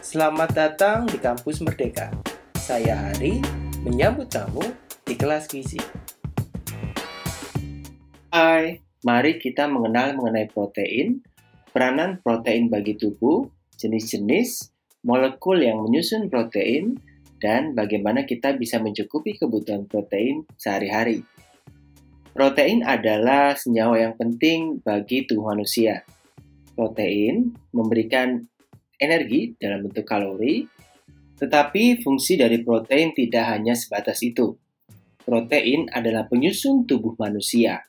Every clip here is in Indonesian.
Selamat datang di Kampus Merdeka. Saya Hari, menyambut kamu di kelas gizi. Hai, mari kita mengenal mengenai protein, peranan protein bagi tubuh, jenis-jenis, molekul yang menyusun protein, dan bagaimana kita bisa mencukupi kebutuhan protein sehari-hari. Protein adalah senyawa yang penting bagi tubuh manusia. Protein memberikan energi dalam bentuk kalori, tetapi fungsi dari protein tidak hanya sebatas itu. Protein adalah penyusun tubuh manusia.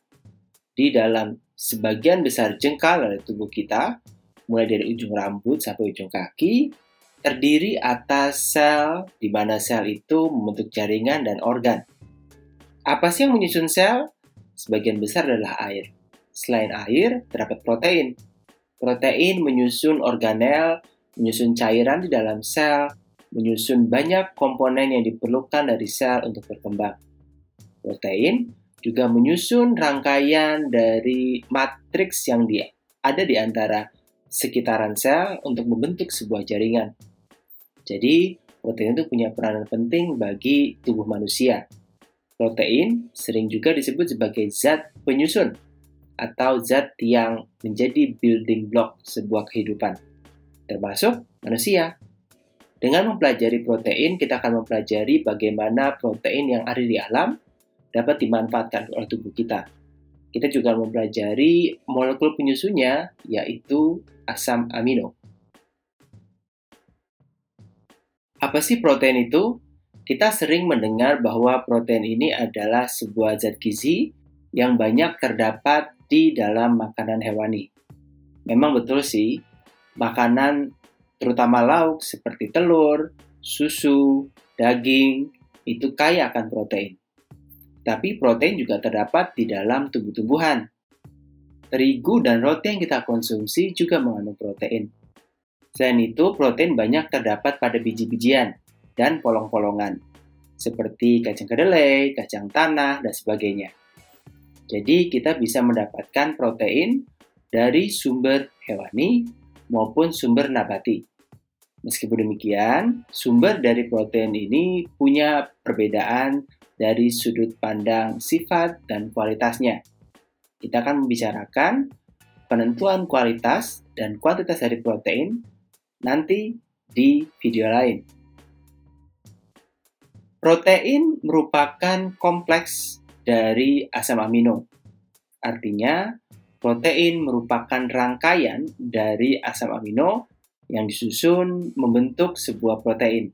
Di dalam sebagian besar jengkal dari tubuh kita, mulai dari ujung rambut sampai ujung kaki, terdiri atas sel, di mana sel itu membentuk jaringan dan organ. Apa sih yang menyusun sel? Sebagian besar adalah air. Selain air, terdapat protein. Protein menyusun organel menyusun cairan di dalam sel, menyusun banyak komponen yang diperlukan dari sel untuk berkembang. Protein juga menyusun rangkaian dari matriks yang di, ada di antara sekitaran sel untuk membentuk sebuah jaringan. Jadi, protein itu punya peranan penting bagi tubuh manusia. Protein sering juga disebut sebagai zat penyusun atau zat yang menjadi building block sebuah kehidupan termasuk manusia. Dengan mempelajari protein, kita akan mempelajari bagaimana protein yang ada di alam dapat dimanfaatkan oleh tubuh kita. Kita juga mempelajari molekul penyusunnya, yaitu asam amino. Apa sih protein itu? Kita sering mendengar bahwa protein ini adalah sebuah zat gizi yang banyak terdapat di dalam makanan hewani. Memang betul sih, makanan terutama lauk seperti telur, susu, daging, itu kaya akan protein. Tapi protein juga terdapat di dalam tubuh-tumbuhan. Terigu dan roti yang kita konsumsi juga mengandung protein. Selain itu, protein banyak terdapat pada biji-bijian dan polong-polongan, seperti kacang kedelai, kacang tanah, dan sebagainya. Jadi, kita bisa mendapatkan protein dari sumber hewani maupun sumber nabati. Meskipun demikian, sumber dari protein ini punya perbedaan dari sudut pandang sifat dan kualitasnya. Kita akan membicarakan penentuan kualitas dan kuantitas dari protein nanti di video lain. Protein merupakan kompleks dari asam amino. Artinya, Protein merupakan rangkaian dari asam amino yang disusun membentuk sebuah protein.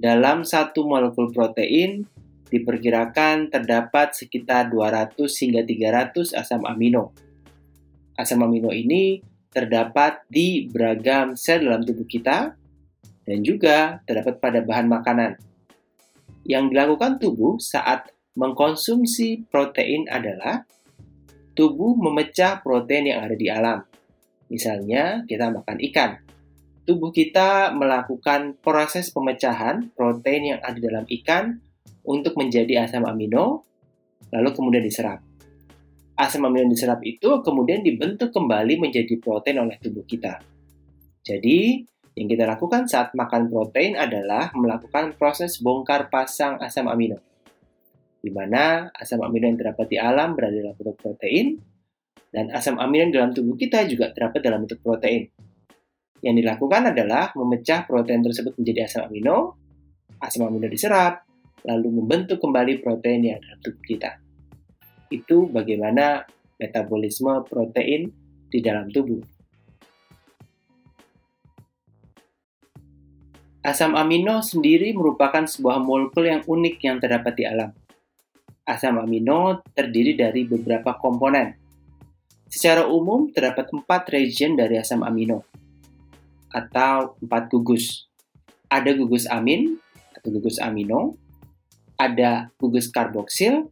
Dalam satu molekul protein diperkirakan terdapat sekitar 200 hingga 300 asam amino. Asam amino ini terdapat di beragam sel dalam tubuh kita dan juga terdapat pada bahan makanan. Yang dilakukan tubuh saat mengkonsumsi protein adalah tubuh memecah protein yang ada di alam. Misalnya, kita makan ikan. Tubuh kita melakukan proses pemecahan protein yang ada dalam ikan untuk menjadi asam amino, lalu kemudian diserap. Asam amino yang diserap itu kemudian dibentuk kembali menjadi protein oleh tubuh kita. Jadi, yang kita lakukan saat makan protein adalah melakukan proses bongkar pasang asam amino di mana asam amino yang terdapat di alam berada dalam bentuk protein, dan asam amino yang dalam tubuh kita juga terdapat dalam bentuk protein. Yang dilakukan adalah memecah protein tersebut menjadi asam amino, asam amino diserap, lalu membentuk kembali protein yang dalam tubuh kita. Itu bagaimana metabolisme protein di dalam tubuh. Asam amino sendiri merupakan sebuah molekul yang unik yang terdapat di alam asam amino terdiri dari beberapa komponen. Secara umum, terdapat empat region dari asam amino, atau empat gugus. Ada gugus amin, atau gugus amino, ada gugus karboksil,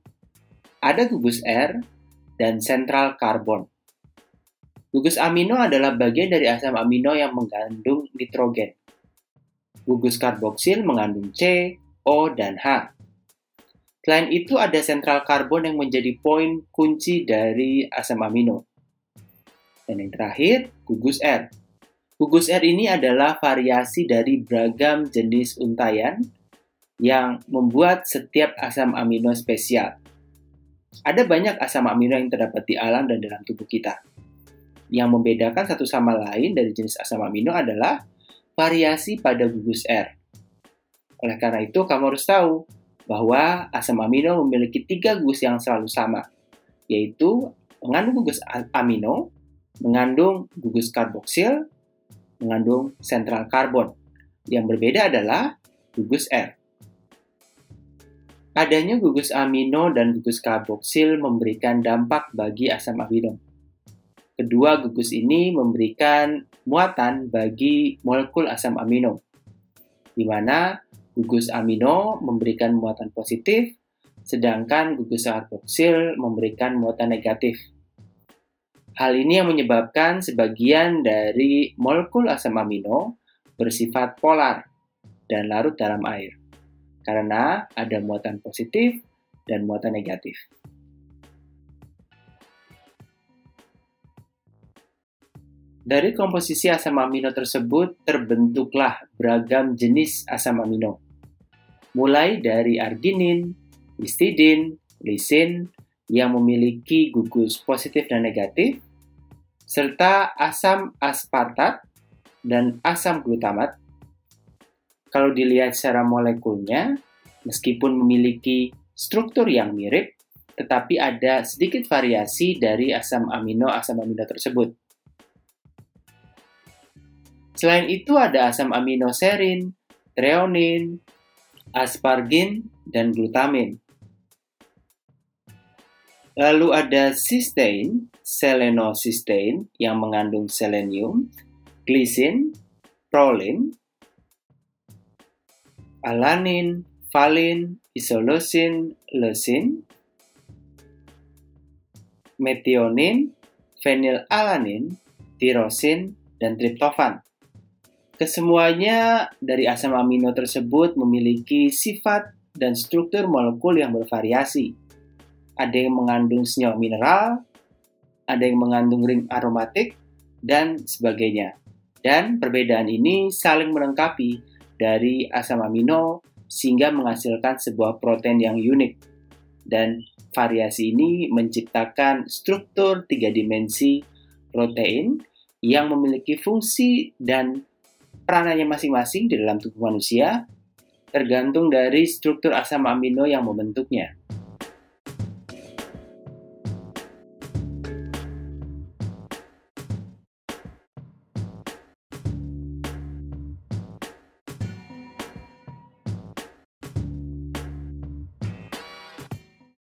ada gugus R, dan sentral karbon. Gugus amino adalah bagian dari asam amino yang mengandung nitrogen. Gugus karboksil mengandung C, O, dan H. Selain itu ada sentral karbon yang menjadi poin kunci dari asam amino. Dan yang terakhir, gugus R. Gugus R ini adalah variasi dari beragam jenis untayan yang membuat setiap asam amino spesial. Ada banyak asam amino yang terdapat di alam dan dalam tubuh kita. Yang membedakan satu sama lain dari jenis asam amino adalah variasi pada gugus R. Oleh karena itu, kamu harus tahu bahwa asam amino memiliki tiga gugus yang selalu sama, yaitu mengandung gugus amino, mengandung gugus karboksil, mengandung sentral karbon. Yang berbeda adalah gugus R. Adanya gugus amino dan gugus karboksil memberikan dampak bagi asam amino. Kedua gugus ini memberikan muatan bagi molekul asam amino, di mana gugus amino memberikan muatan positif, sedangkan gugus karboksil memberikan muatan negatif. Hal ini yang menyebabkan sebagian dari molekul asam amino bersifat polar dan larut dalam air karena ada muatan positif dan muatan negatif. Dari komposisi asam amino tersebut terbentuklah beragam jenis asam amino. Mulai dari arginin, histidin, lisin yang memiliki gugus positif dan negatif, serta asam aspartat dan asam glutamat kalau dilihat secara molekulnya, meskipun memiliki struktur yang mirip, tetapi ada sedikit variasi dari asam amino asam amino tersebut. Selain itu ada asam amino serin, treonin, aspargin, dan glutamin. Lalu ada cysteine, selenocysteine yang mengandung selenium, glisin, prolin, alanin, valin, isoleucin, leucin, metionin, fenilalanin, tirosin, dan triptofan. Kesemuanya dari asam amino tersebut memiliki sifat dan struktur molekul yang bervariasi. Ada yang mengandung senyawa mineral, ada yang mengandung ring aromatik, dan sebagainya. Dan perbedaan ini saling melengkapi dari asam amino sehingga menghasilkan sebuah protein yang unik. Dan variasi ini menciptakan struktur tiga dimensi protein yang memiliki fungsi dan peranannya masing-masing di dalam tubuh manusia tergantung dari struktur asam amino yang membentuknya.